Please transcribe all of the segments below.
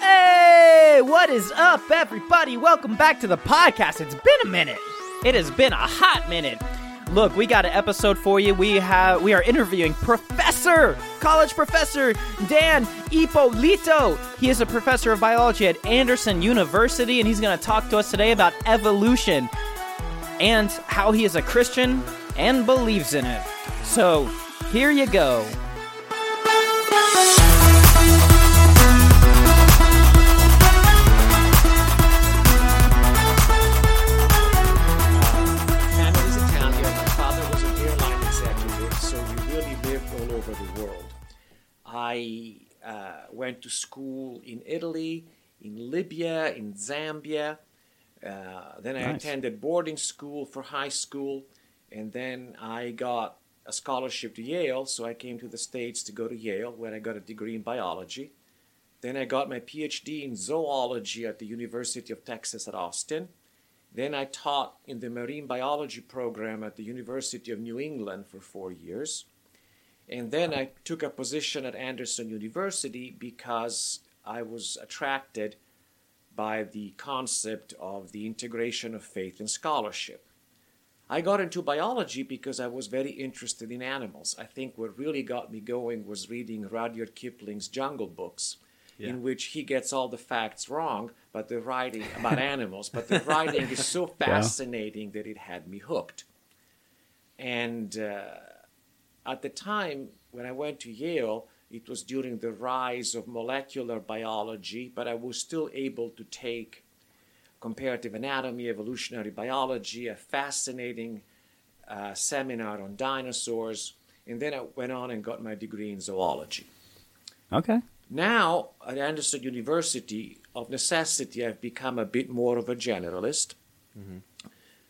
Hey, what is up, everybody? Welcome back to the podcast. It's been a minute. It has been a hot minute. Look, we got an episode for you. We have we are interviewing Professor, college professor Dan Ippolito. He is a professor of biology at Anderson University, and he's going to talk to us today about evolution and how he is a Christian and believes in it. So, here you go. I uh, went to school in Italy, in Libya, in Zambia. Uh, then I Nice. attended boarding school for high school, and then I got a scholarship to Yale, so I came to the States to go to Yale, where I got a degree in biology. Then I got my PhD in zoology at the University of Texas at Austin. Then I taught in the marine biology program at the University of New England for four years. And then I took a position at Anderson University because I was attracted by the concept of the integration of faith and scholarship. I got into biology because I was very interested in animals. I think what really got me going was reading Rudyard Kipling's Jungle Books, in which he gets all the facts wrong, but the writing about animals, but the writing is so fascinating that it had me hooked. And uh, at the time when I went to Yale, it was during the rise of molecular biology, but I was still able to take comparative anatomy, evolutionary biology, a fascinating uh, seminar on dinosaurs, and then I went on and got my degree in zoology. Okay. Now, at Anderson University, of necessity, I've become a bit more of a generalist.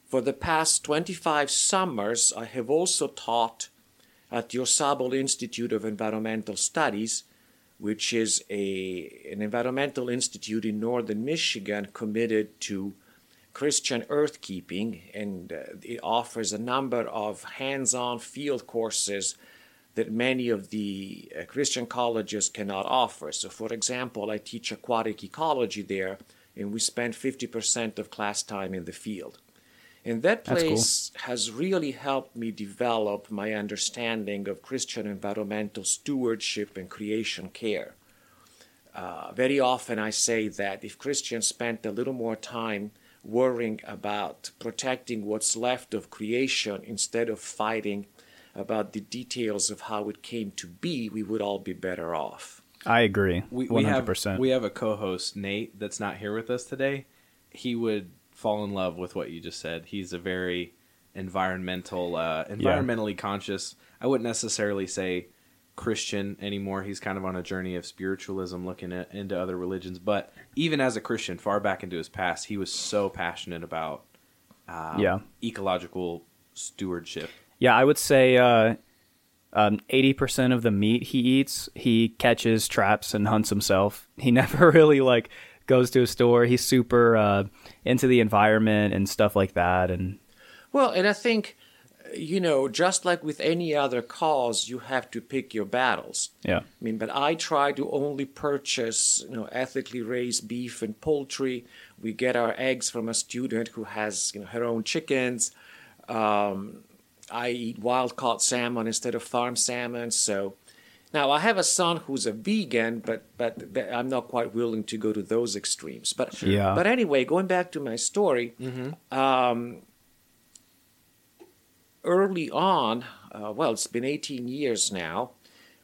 For the past 25 summers, I have also taught at the Au Sable Institute of Environmental Studies, which is a, an environmental institute in northern Michigan committed to Christian earthkeeping, and uh, it offers a number of hands on field courses that many of the uh, Christian colleges cannot offer. So, for example, I teach aquatic ecology there, and we spend 50% of class time in the field. And that That's cool. place has really helped me develop my understanding of Christian environmental stewardship and creation care. Uh, very often I say that if Christians spent a little more time worrying about protecting what's left of creation instead of fighting about the details of how it came to be, we would all be better off. I agree. we, One we hundred have percent. we have a co-host Nate that's not here with us today. He would fall in love with what you just said. He's a very environmental, uh, environmentally conscious. I wouldn't necessarily say Christian anymore. He's kind of on a journey of spiritualism, looking at into other religions. But even as a Christian, far back into his past, he was so passionate about um, Yeah. ecological stewardship. Yeah, I would say uh, um, 80% of the meat he eats, he catches, traps, and hunts himself. He never really like goes to a store. He's super uh, into the environment and stuff like that. And Well, and I think, you know, just like with any other cause, you have to pick your battles. yeah, I mean, but I try to only purchase, you know, ethically raised beef and poultry. We get our eggs from a student who has, you know, her own chickens. Um, I eat wild caught salmon instead of farm salmon. So now I have a son who's a vegan, but but, I'm not quite willing to go to those extremes. But Yeah. but anyway, going back to my story, um, early on, uh, well, it's been 18 years now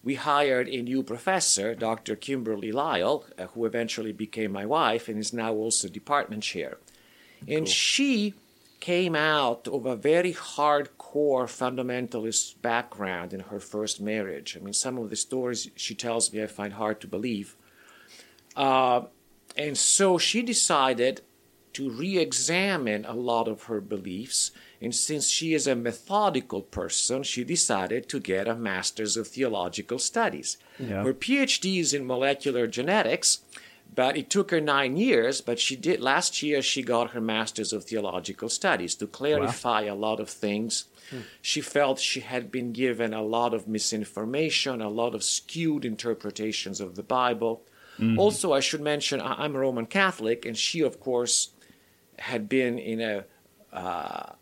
we hired a new professor, Dr. Kimberly Lyle, uh, who eventually became my wife and is now also department chair. And she came out of a very hardcore fundamentalist background in her first marriage. I mean, some of the stories she tells me I find hard to believe. Uh, and so she decided to re examine a lot of her beliefs. And since she is a methodical person, she decided to get a Master's of Theological Studies. Yeah. Her PhD is in molecular genetics, but it took her nine years. But she did last year, she got her Master's of Theological Studies to clarify a lot of things She felt she had been given a lot of misinformation, a lot of skewed interpretations of the Bible. Also, I should mention I'm a Roman Catholic, and she, of course, had been in a, uh,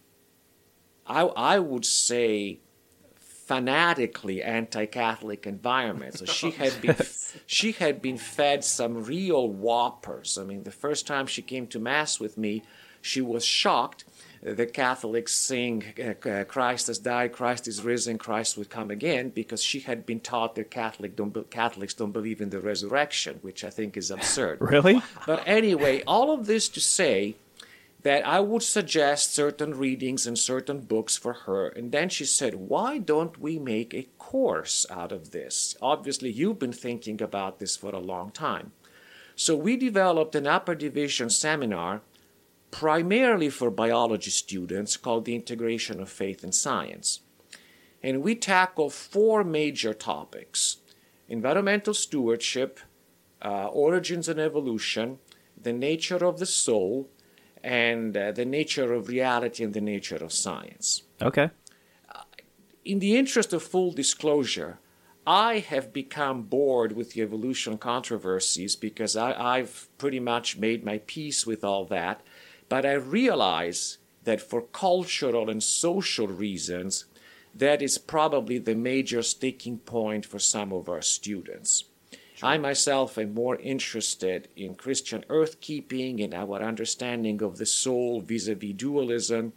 I, I would say, fanatically anti-Catholic environment. So she had been she had been fed some real whoppers. I mean, the first time she came to mass with me, she was shocked. The Catholics sing uh, uh, "Christ has died, Christ is risen, Christ will come again," because she had been taught that Catholic don't Catholics don't believe in the resurrection, which I think is absurd. Really? But anyway, all of this to say that I would suggest certain readings and certain books for her. And then she said, Why don't we make a course out of this? Obviously, you've been thinking about this for a long time. So we developed an upper division seminar primarily for biology students called the Integration of Faith and Science. And we tackle four major topics environmental stewardship, uh, origins and evolution, the nature of the soul, and uh, the nature of reality and the nature of science. Okay. In the interest of full disclosure, I have become bored with the evolution controversies because I, I've pretty much made my peace with all that. But I realize that for cultural and social reasons, that is probably the major sticking point for some of our students. I myself am more interested in Christian earthkeeping and our understanding of the soul vis a vis dualism.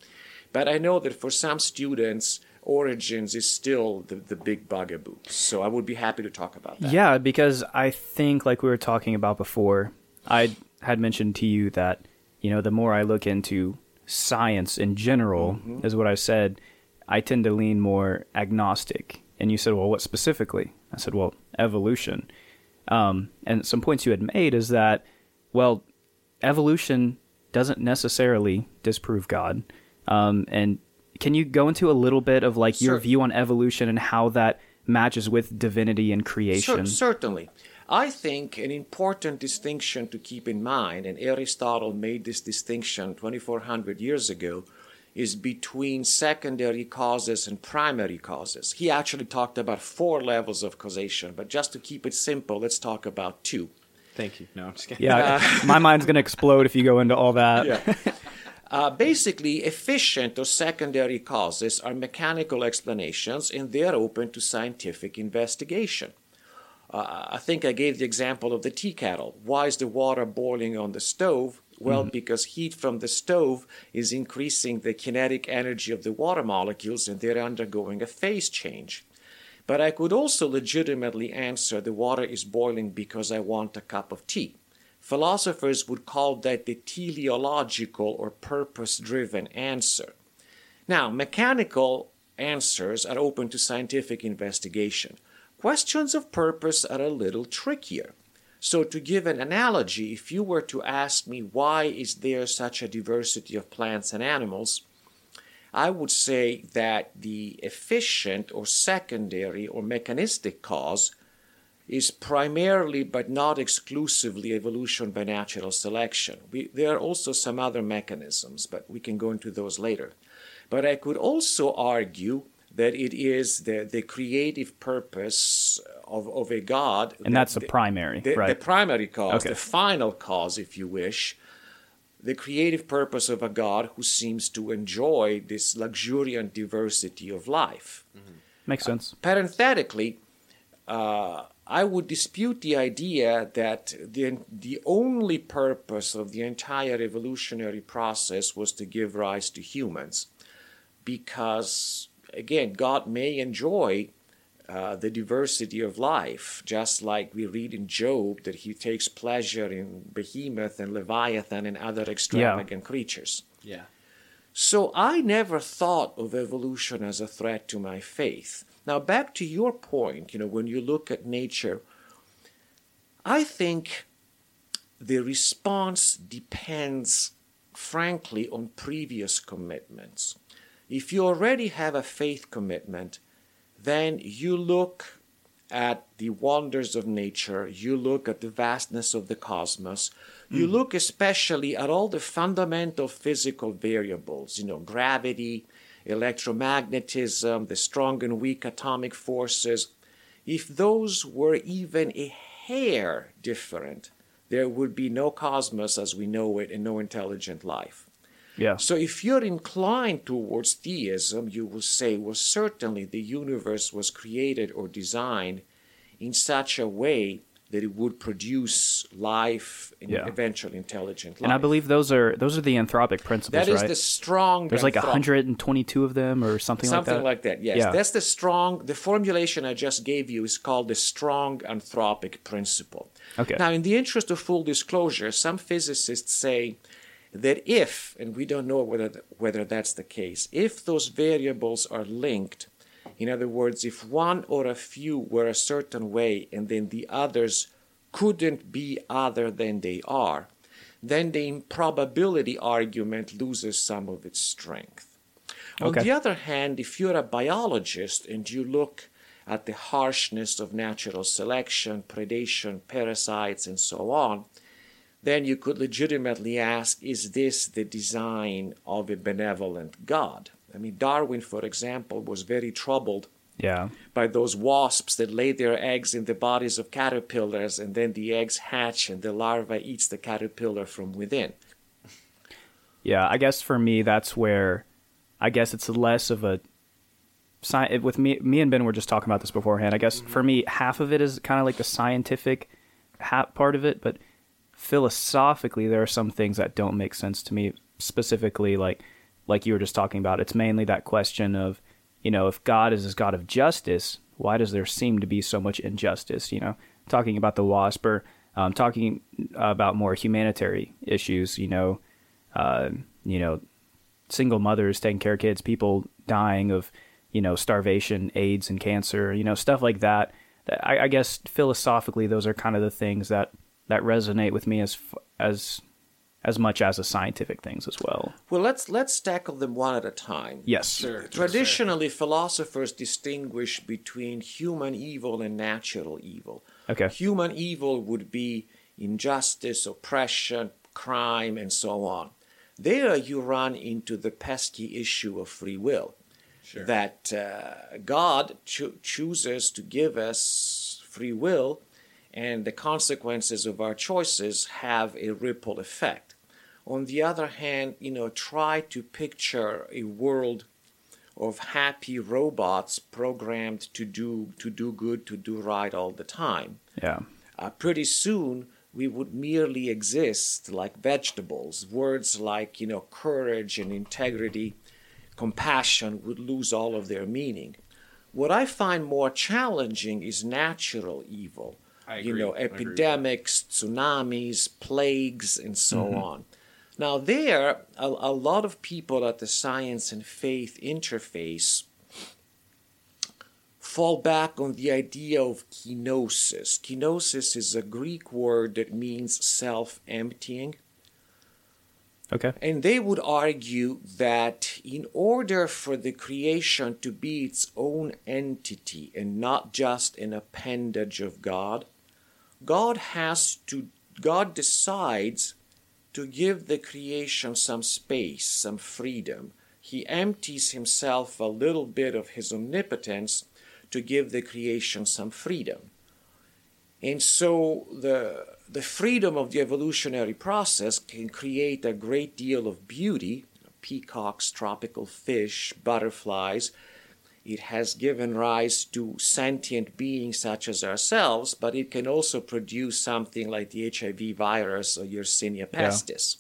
But I know that for some students, origins is still the, the big bugaboo. So I would be happy to talk about that. Yeah, because I think, like we were talking about before, I had mentioned to you that, you know, the more I look into science in general, Mm-hmm. is what I said, I tend to lean more agnostic. And you said, well, what specifically? I said, well, evolution. Um, and some points you had made is that, well, evolution doesn't necessarily disprove God. Um, and can you go into a little bit of like your Sure. view on evolution and how that matches with divinity and Cer- creation? certainly. I think an important distinction to keep in mind, and Aristotle made this distinction 2400 years ago, is between secondary causes and primary causes. He actually talked about four levels of causation, but just to keep it simple, let's talk about two. Thank you. No, I'm just kidding. Yeah, my mind's gonna explode if you go into all that. Uh, basically, efficient or secondary causes are mechanical explanations and they are open to scientific investigation. Uh, I think I gave the example of the tea kettle. Why is the water boiling on the stove? Well, mm-hmm. because heat from the stove is increasing the kinetic energy of the water molecules and they're undergoing a phase change. But I could also legitimately answer the water is boiling because I want a cup of tea. Philosophers would call that the teleological or purpose driven answer. Now, mechanical answers are open to scientific investigation. Questions of purpose are a little trickier. So, to give an analogy, if you were to ask me why is there such a diversity of plants and animals, I would say that the efficient or secondary or mechanistic cause is primarily but not exclusively evolution by natural selection. We, there are also some other mechanisms, but we can go into those later. But I could also argue that it is the, the creative purpose of, of a God. And that's the the, primary, the, right? the primary cause, Okay. the final cause, if you wish, the creative purpose of a God who seems to enjoy this luxuriant diversity of life. Makes sense. Parenthetically, uh, I would dispute the idea that the, the only purpose of the entire evolutionary process was to give rise to humans. Because, again, God may enjoy uh, the diversity of life, just like we read in Job that he takes pleasure in Behemoth and Leviathan and other extravagant creatures. Yeah. So I never thought of evolution as a threat to my faith. Now, back to your point, you know, when you look at nature, I think the response depends, frankly, on previous commitments. If you already have a faith commitment, then you look at the wonders of nature, you look at the vastness of the cosmos, you hmm. look especially at all the fundamental physical variables, you know, gravity, electromagnetism, the strong and weak atomic forces, if those were even a hair different, there would be no cosmos as we know it and no intelligent life. Yeah. So if you're inclined towards theism, you will say, well, certainly the universe was created or designed in such a way that it would produce life and Yeah. eventually intelligent life. And I believe those are those are the anthropic principles, that is right? the strong. There's like anthrop- 122 of them or something, Something like that. Something like that, yes. Yeah. That's the strong, the formulation I just gave you is called the strong anthropic principle. Okay. Now, in the interest of full disclosure, some physicists say that if, and we don't know whether, whether that's the case, if those variables are linked, in other words, if one or a few were a certain way and then the others couldn't be other than they are, then the improbability argument loses some of its strength. On the other hand, if you're a biologist and you look at the harshness of natural selection, predation, parasites, and so on, then you could legitimately ask is this the design of a benevolent God? I mean, Darwin, for example, was very troubled Yeah. by those wasps that lay their eggs in the bodies of caterpillars and then the eggs hatch and the larva eats the caterpillar from within. Yeah, I guess for me that's where I guess it's less of a sci- with me me and Ben were just talking about this beforehand. I guess for me half of it is kind of like the scientific part of it, but philosophically there are some things that don't make sense to me specifically like like you were just talking about. It's mainly that question of, you know, if God is this God of justice, why does there seem to be so much injustice, you know? Talking about the wasp or um, talking about more humanitarian issues, you know, uh, you know, single mothers taking care of kids, people dying of, you know, starvation, AIDS, and cancer, you know, stuff like that. I, I guess philosophically, those are kind of the things that that resonate with me as as as much as the scientific things as well. Well, let's let's tackle them one at a time. Yes. Sure. Traditionally, philosophers distinguish between human evil and natural evil. Okay. Human evil would be injustice, oppression, crime, and so on. There, you run into the pesky issue of free will. Sure. That uh, God cho- chooses to give us free will, and the consequences of our choices have a ripple effect. On the other hand, you know, try to picture a world of happy robots programmed to do to do good, to do right all the time. Yeah. Uh, pretty soon we would merely exist like vegetables. Words like you know courage and integrity, compassion would lose all of their meaning. What I find more challenging is natural evil. You know, I agree with epidemics, tsunamis, plagues, and so mm-hmm. on. Now, there, a, a lot of people at the science and faith interface fall back on the idea of kenosis. Kenosis is a Greek word that means self emptying. Okay. And they would argue that in order for the creation to be its own entity and not just an appendage of God, God has to, God decides to give the creation some space, some freedom. He empties himself a little bit of his omnipotence to give the creation some freedom. And so the, the freedom of the evolutionary process can create a great deal of beauty peacocks, tropical fish, butterflies. It has given rise to sentient beings such as ourselves, but it can also produce something like the HIV virus or Yersinia pestis.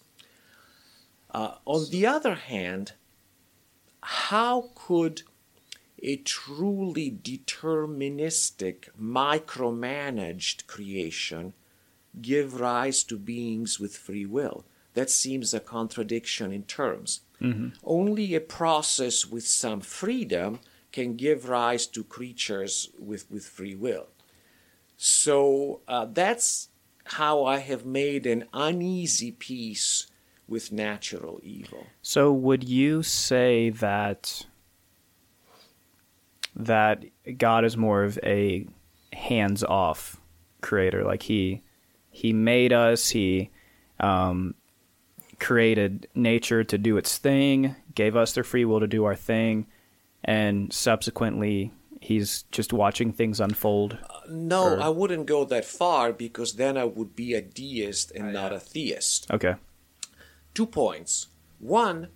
Uh, on the other hand, how could a truly deterministic, micromanaged creation give rise to beings with free will? That seems a contradiction in terms. Only a process with some freedom can give rise to creatures with, with free will. So uh, that's how I have made an uneasy peace with natural evil. So would you say that that God is more of a hands-off creator like he he made us, he um created nature to do its thing, gave us their free will to do our thing, and subsequently he's just watching things unfold. No, Or- I wouldn't go that far because then I would be a deist and not a theist. Okay. Two points. One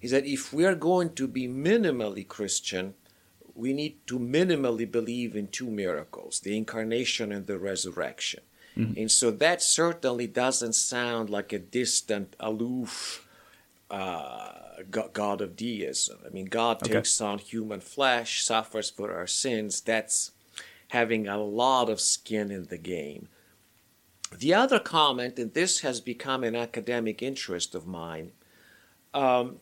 is that if we are going to be minimally Christian, we need to minimally believe in two miracles the incarnation and the resurrection. And so that certainly doesn't sound like a distant, aloof uh, go- God of deism. I mean, God Okay. takes on human flesh, suffers for our sins. That's having a lot of skin in the game. The other comment, and this has become an academic interest of mine, um,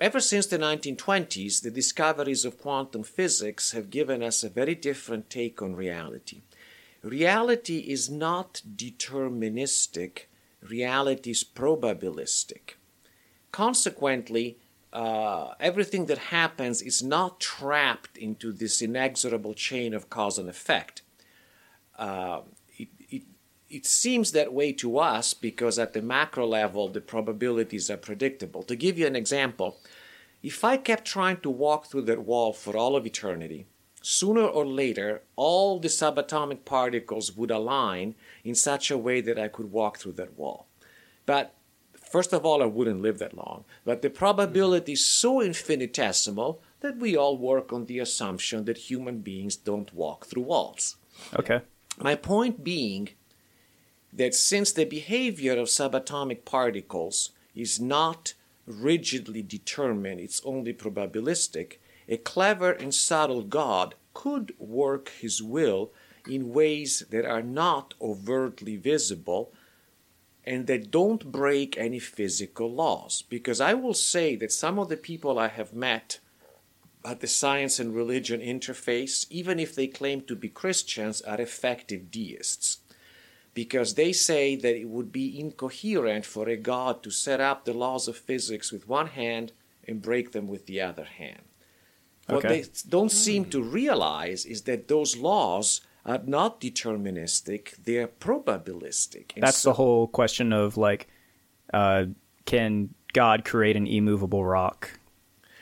ever since the 1920s, the discoveries of quantum physics have given us a very different take on reality. Reality is not deterministic, reality is probabilistic. Consequently, uh, everything that happens is not trapped into this inexorable chain of cause and effect. Uh, it, it, it seems that way to us because at the macro level the probabilities are predictable. To give you an example, if I kept trying to walk through that wall for all of eternity, sooner or later all the subatomic particles would align in such a way that I could walk through that wall. But first of all, I wouldn't live that long. But the probability is so infinitesimal that we all work on the assumption that human beings don't walk through walls. Okay. My point being that since the behavior of subatomic particles is not rigidly determined, it's only probabilistic, a clever and subtle God could work his will in ways that are not overtly visible and they don't break any physical laws. Because I will say that some of the people I have met at the science and religion interface, even if they claim to be Christians, are effective deists. Because they say that it would be incoherent for a God to set up the laws of physics with one hand and break them with the other hand. What they don't seem to realize is that those laws are not deterministic, they're probabilistic. And That's so- the whole question of like, uh, can God create an immovable rock?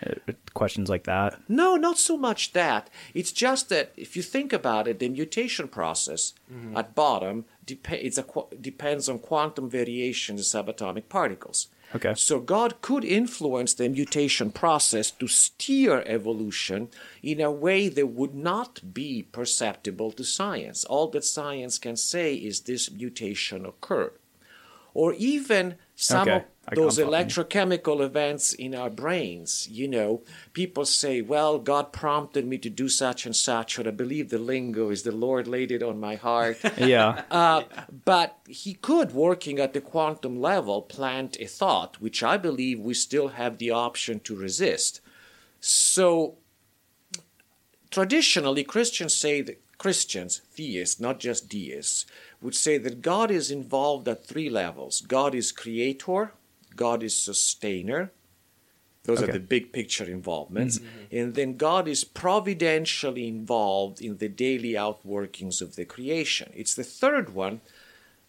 Uh, questions like that. No, not so much that. It's just that if you think about it, the mutation process at bottom dep- it's a qu- depends on quantum variations in subatomic particles. Okay. So God could influence the mutation process to steer evolution in a way that would not be perceptible to science. All that science can say is this mutation occurred. Or even some Okay. of those electrochemical events in our brains. You know, people say, well, God prompted me to do such and such, or I believe the lingo is the Lord laid it on my heart. Yeah. Uh, but he could, working at the quantum level, plant a thought, which I believe we still have the option to resist. So, traditionally, Christians say that Christians, theists, not just deists, would say that God is involved at three levels God is creator, God is sustainer. Those are the big picture involvements. And then God is providentially involved in the daily outworkings of the creation. It's the third one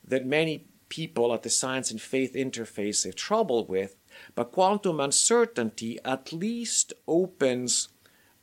that many people at the science and faith interface have trouble with, but quantum uncertainty at least opens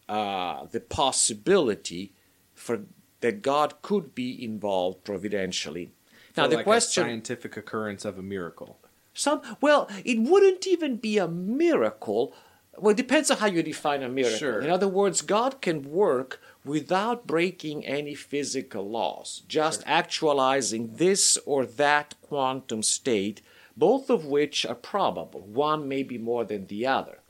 uh, the possibility for that God could be involved providentially. Now the like question scientific occurrence of a miracle. some well, it wouldn't even be a miracle. Well, it depends on how you define a miracle. Sure. In other words, God can work without breaking any physical laws, just actualizing this or that quantum state, both of which are probable. One may be more than the other.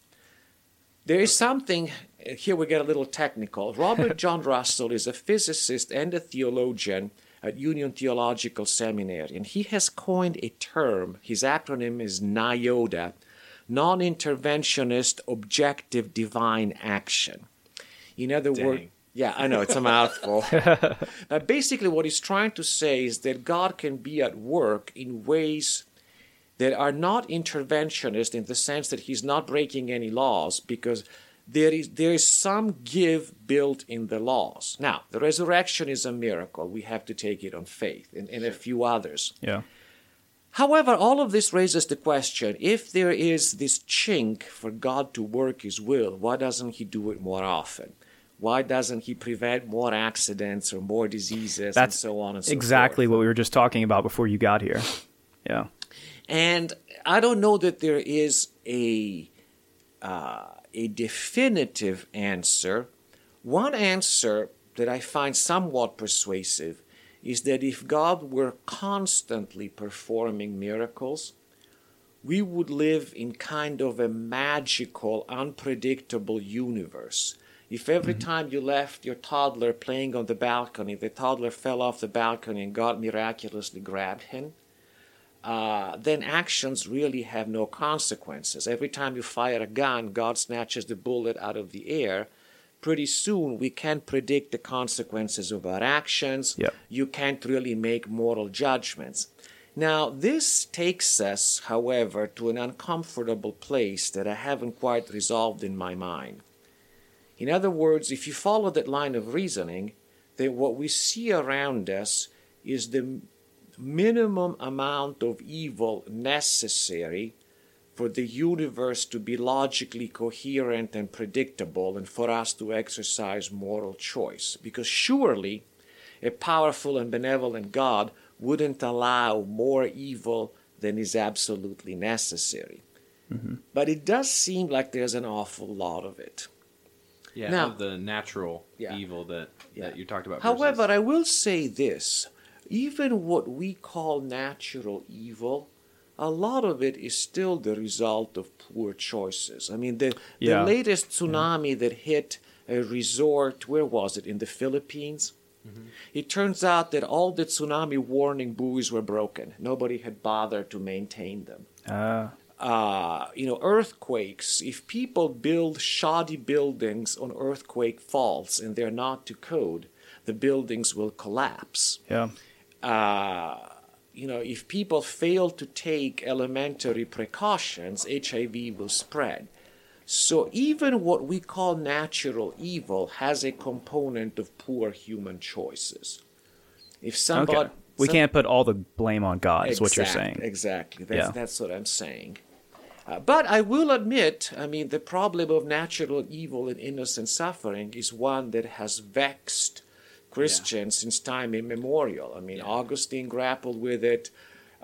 There is something, here we get a little technical. Robert John Russell is a physicist and a theologian at Union Theological Seminary, and he has coined a term. His acronym is NIODA Non Interventionist Objective Divine Action. In other words, yeah, I know, it's a mouthful. but basically, what he's trying to say is that God can be at work in ways that are not interventionist in the sense that he's not breaking any laws because there is there is some give built in the laws. Now, the resurrection is a miracle. We have to take it on faith and, and a few others. Yeah. However, all of this raises the question if there is this chink for God to work His will, why doesn't He do it more often? Why doesn't He prevent more accidents or more diseases That's and so on and so forth? exactly forth? what we were just talking about before you got here. Yeah. And I don't know that there is a uh, a definitive answer. One answer that I find somewhat persuasive is that if God were constantly performing miracles, we would live in kind of a magical, unpredictable universe. If every mm-hmm. time you left your toddler playing on the balcony, the toddler fell off the balcony and God miraculously grabbed him, uh, then actions really have no consequences. Every time you fire a gun, God snatches the bullet out of the air. Pretty soon, we can't predict the consequences of our actions. Yep. You can't really make moral judgments. Now, this takes us, however, to an uncomfortable place that I haven't quite resolved in my mind. In other words, if you follow that line of reasoning, then what we see around us is the minimum amount of evil necessary for the universe to be logically coherent and predictable and for us to exercise moral choice. Because surely a powerful and benevolent God wouldn't allow more evil than is absolutely necessary. Mm-hmm. But it does seem like there's an awful lot of it. Yeah, Now- of the natural Yeah. evil that, Yeah. that you talked about. However, versus- I will say this even what we call natural evil, a lot of it is still the result of poor choices. I mean, the, Yeah. the latest tsunami that hit a resort, where was it? In the Philippines? It turns out that all the tsunami warning buoys were broken. Nobody had bothered to maintain them Uh, uh, you know, earthquakes, if people build shoddy buildings on earthquake faults and they're not to code, the buildings will collapse. yeah. Uh, you know, if people fail to take elementary precautions, HIV will spread. So even what we call natural evil has a component of poor human choices. If somebody, Okay. We some- can't put all the blame on God, is what you're saying. Exactly. That's, Yeah. that's what I'm saying. Uh, but I will admit, I mean, the problem of natural evil and innocent suffering is one that has vexed Christians since time immemorial. I mean, Augustine grappled with it.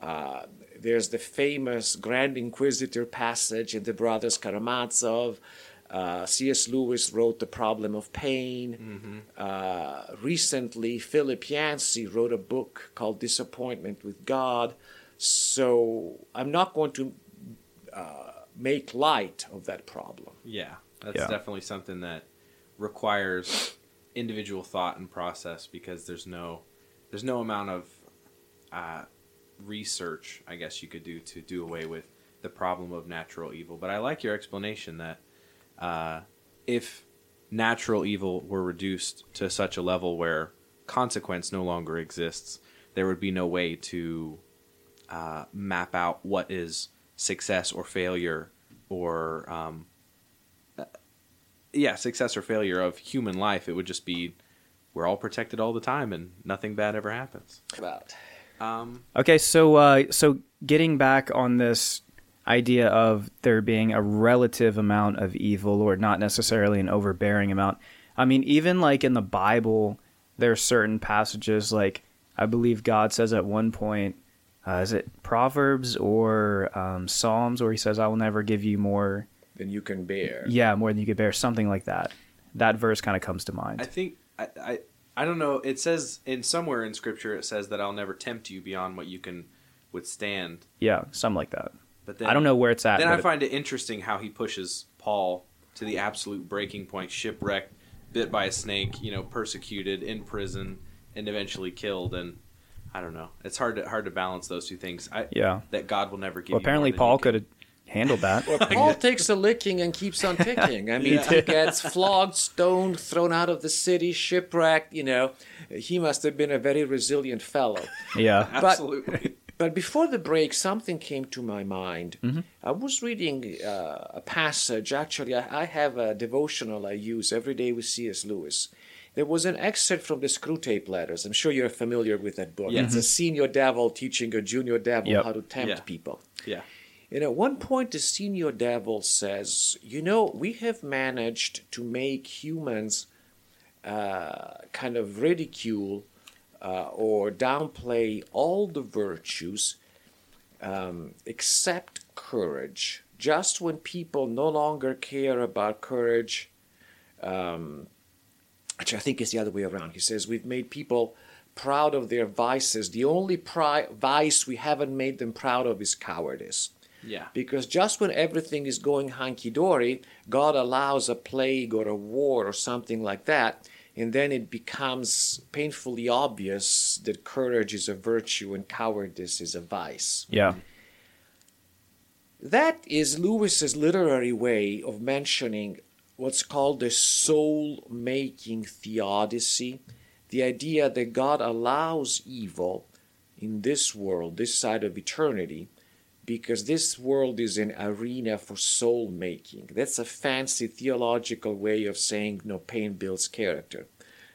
Uh, there's the famous Grand Inquisitor passage in the Brothers Karamazov. Uh, C.S. Lewis wrote The Problem of Pain. Uh, recently, Philip Yancey wrote a book called Disappointment with God. So I'm not going to uh, make light of that problem. Yeah, that's Yeah. definitely something that requires individual thought and process because there's no there's no amount of uh, research, I guess you could do to do away with the problem of natural evil. But I like your explanation that uh, if natural evil were reduced to such a level where consequence no longer exists, there would be no way to uh, map out what is success or failure or um, yeah success or failure of human life it would just be we're all protected all the time and nothing bad ever happens About um, Okay, so uh, so getting back on this idea of there being a relative amount of evil or not necessarily an overbearing amount. I mean, even like in the Bible, there are certain passages like I believe God says at one point, uh, is it Proverbs or um, Psalms, where He says, "I will never give you more." Than you can bear. Yeah, more than you could bear, something like that. That verse kind of comes to mind. i think I, I i don't know it says in somewhere in scripture it says that i'll never tempt you beyond what you can withstand yeah, something like that. but then I don't know where it's at. then i find it interesting how he pushes paul to the absolute breaking point shipwrecked bit by a snake you know persecuted in prison and eventually killed and i don't know it's hard to hard to balance those two things I, yeah. that god will never give Well, you more apparently than Paul could have handled that. Well, Paul takes a licking and keeps on ticking. I mean, he gets flogged, stoned, thrown out of the city, shipwrecked. You know, he must have been a very resilient fellow. yeah. absolutely But before the break, something came to my mind. Mm-hmm. I was reading uh, a passage. Actually, I, I have a devotional I use every day with C.S. Lewis. There was an excerpt from the Screwtape Letters. I'm sure you're familiar with that book. Yes. It's a senior devil teaching a junior devil Yep. how to tempt Yeah. people. Yeah. And at one point, the senior devil says, You know, we have managed to make humans uh, kind of ridicule uh, or downplay all the virtues um, except courage. Just when people no longer care about courage, um, which I think is the other way around. He says, We've made people proud of their vices. The only pri- vice we haven't made them proud of is cowardice. Yeah. Because just when everything is going hunky dory, God allows a plague or a war or something like that, and then it becomes painfully obvious that courage is a virtue and cowardice is a vice. Yeah. That is Lewis's literary way of mentioning what's called the soul making theodicy the idea that God allows evil in this world, this side of eternity, because this world is an arena for soul making. That's a fancy theological way of saying no pain builds character.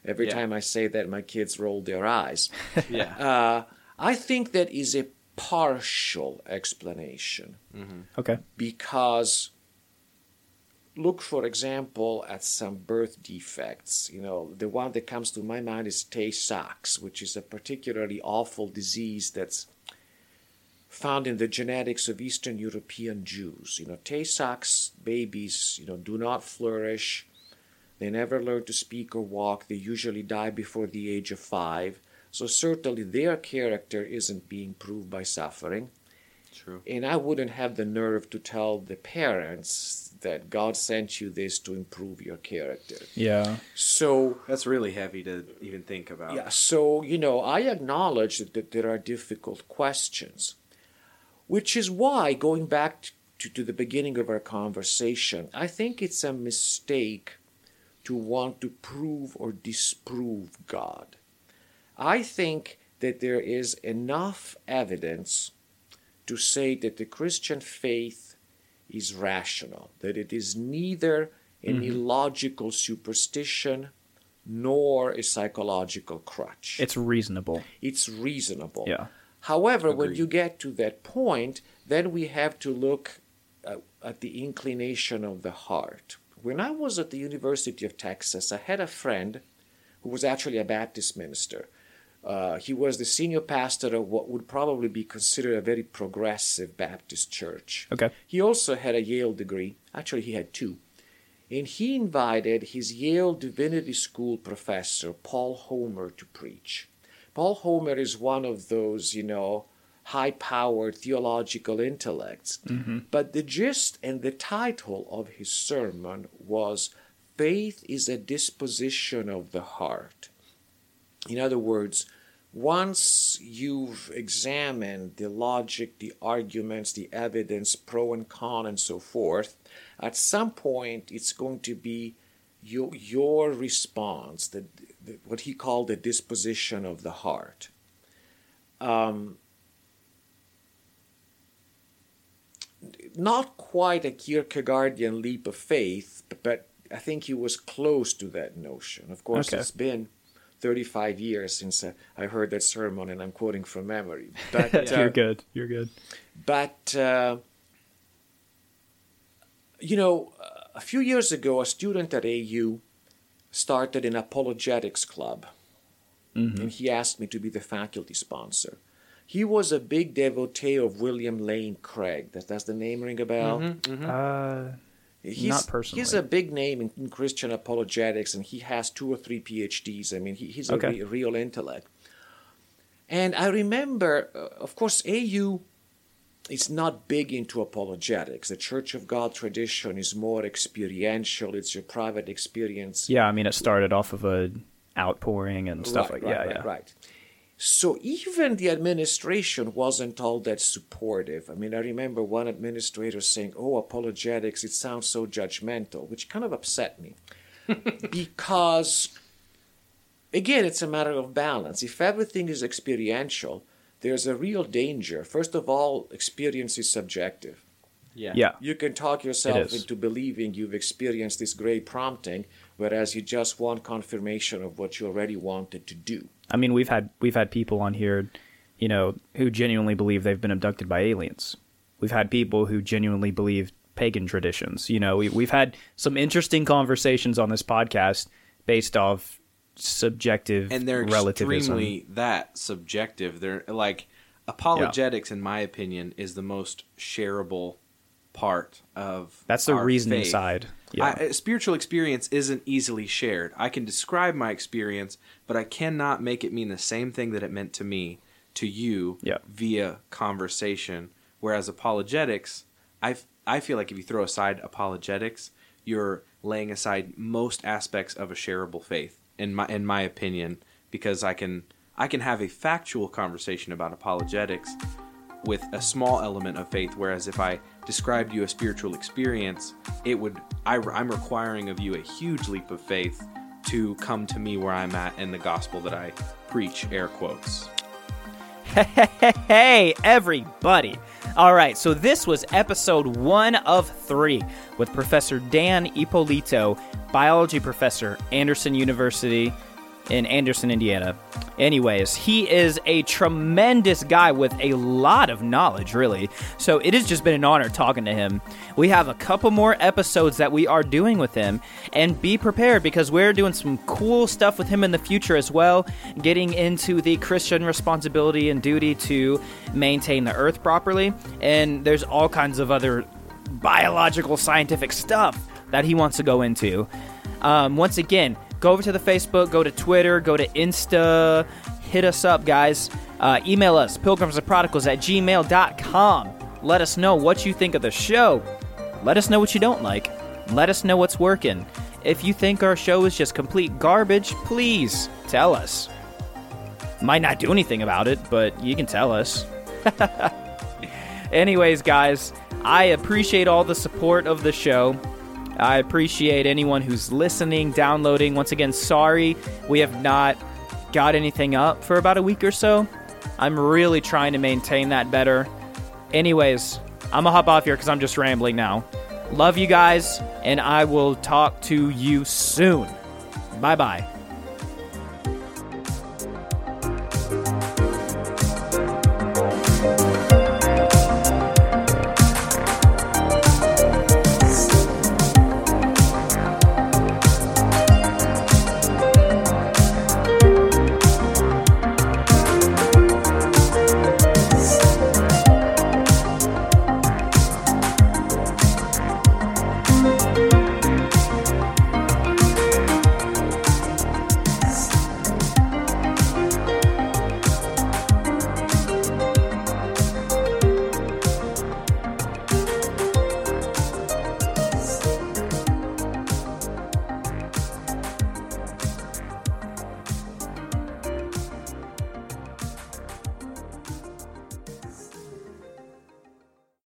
Every Yeah. time I say that, my kids roll their eyes. Yeah. Uh, I think that is a partial explanation Okay. because look for example at some birth defects you know the one that comes to my mind is tay-sachs which is a particularly awful disease that's found in the genetics of eastern european jews you know tay-sachs babies you know do not flourish they never learn to speak or walk they usually die before the age of 5 so certainly their character isn't being proved by suffering True. and I wouldn't have the nerve to tell the parents that God sent you this to improve your character. Yeah. So, That's really heavy to even think about. yeah, so, you know, I acknowledge that, that there are difficult questions, which is why, going back to, to the beginning of our conversation, I think it's a mistake to want to prove or disprove God. I think that there is enough evidence to say that the Christian faith is rational, that it is neither an illogical mm-hmm. superstition nor a psychological crutch. It's reasonable. it's reasonable. Yeah. However, when you get to that point, then we have to look uh, at the inclination of the heart. When I was at the University of Texas, I had a friend who was actually a Baptist minister. Uh, he was the senior pastor of what would probably be considered a very progressive Baptist church. Okay. He also had a Yale degree. Actually, he had two. And he invited his Yale Divinity School professor, Paul Holmer, to preach. Paul Holmer is one of those, you know, high powered theological intellects. Mm-hmm. But the gist and the title of his sermon was Faith is a Disposition of the Heart. In other words, once you've examined the logic, the arguments, the evidence, pro and con, and so forth, at some point it's going to be your, your response, the, what he called the disposition of the heart. Um, not quite a Kierkegaardian leap of faith, but, I think he was close to that notion. Of course, Okay. it's been 35 years since uh, I heard that sermon, and I'm quoting from memory. But uh, You're good. You're good. but uh, you know, a few years ago, a student at AU started an apologetics club, and he asked me to be the faculty sponsor. He was a big devotee of William Lane Craig. Does, does the name ring a bell? Uh, He's, Not personally. He's a big name in, in Christian apologetics, and he has two or three PhDs. I mean, he, he's a re- real intellect. And I remember, uh, of course, AU is not big into apologetics. The Church of God tradition is more experiential. It's your private experience. yeah, I mean, it started off of a outpouring and stuff right, like right, yeah, right, yeah. right. So even the administration wasn't all that supportive. I mean, I remember one administrator saying, "Oh, apologetics, it sounds so judgmental," which kind of upset me. because again, it's a matter of balance. If everything is experiential, there's a real danger. First of all, experience is subjective. Yeah. Yeah. You can talk yourself into believing you've experienced this great prompting whereas you just want confirmation of what you already wanted to do. I mean, we've had we've had people on here, you know, who genuinely believe they've been abducted by aliens. We've had people who genuinely believe pagan traditions. You know, we, we've had some interesting conversations on this podcast based off subjective and they're relativism. extremely that subjective. They're like apologetics, in my opinion, is the most shareable part of That's the reasoning faith. side. Yeah. I, spiritual experience isn't easily shared. I can describe my experience, but I cannot make it mean the same thing that it meant to me to you Yeah. via conversation. Whereas apologetics, I I feel like if you throw aside apologetics, you're laying aside most aspects of a shareable faith. In my in my opinion, because I can I can have a factual conversation about apologetics with a small element of faith whereas if i described you a spiritual experience it would I, i'm requiring of you a huge leap of faith to come to me where i'm at in the gospel that i preach air quotes Hey, everybody. All right, so this was episode one of three with Professor Dan Ippolito, biology professor, Anderson University in Anderson, Indiana. Anyways, he is a tremendous guy with a lot of knowledge, really. So it has just been an honor talking to him. We have a couple more episodes that we are doing with him, and be prepared because we're doing some cool stuff with him in the future as well, getting into the Christian responsibility and duty to maintain the earth properly. And there's all kinds of other biological, scientific stuff that he wants to go into. Um, once again, go over to the Facebook, go to Twitter, go to Insta, hit us up, guys. Uh, email us, pilgrimsandprodigals at gmail.com. Let us know what you think of the show. Let us know what you don't like. Let us know what's working. If you think our show is just complete garbage, please tell us. Might not do anything about it, but you can tell us. Anyways, guys, I appreciate all the support of the show. I appreciate anyone who's listening, downloading. Once again, sorry we have not got anything up for about a week or so. I'm really trying to maintain that better. Anyways, I'm gonna hop off here because I'm just rambling now. Love you guys, and I will talk to you soon. Bye bye.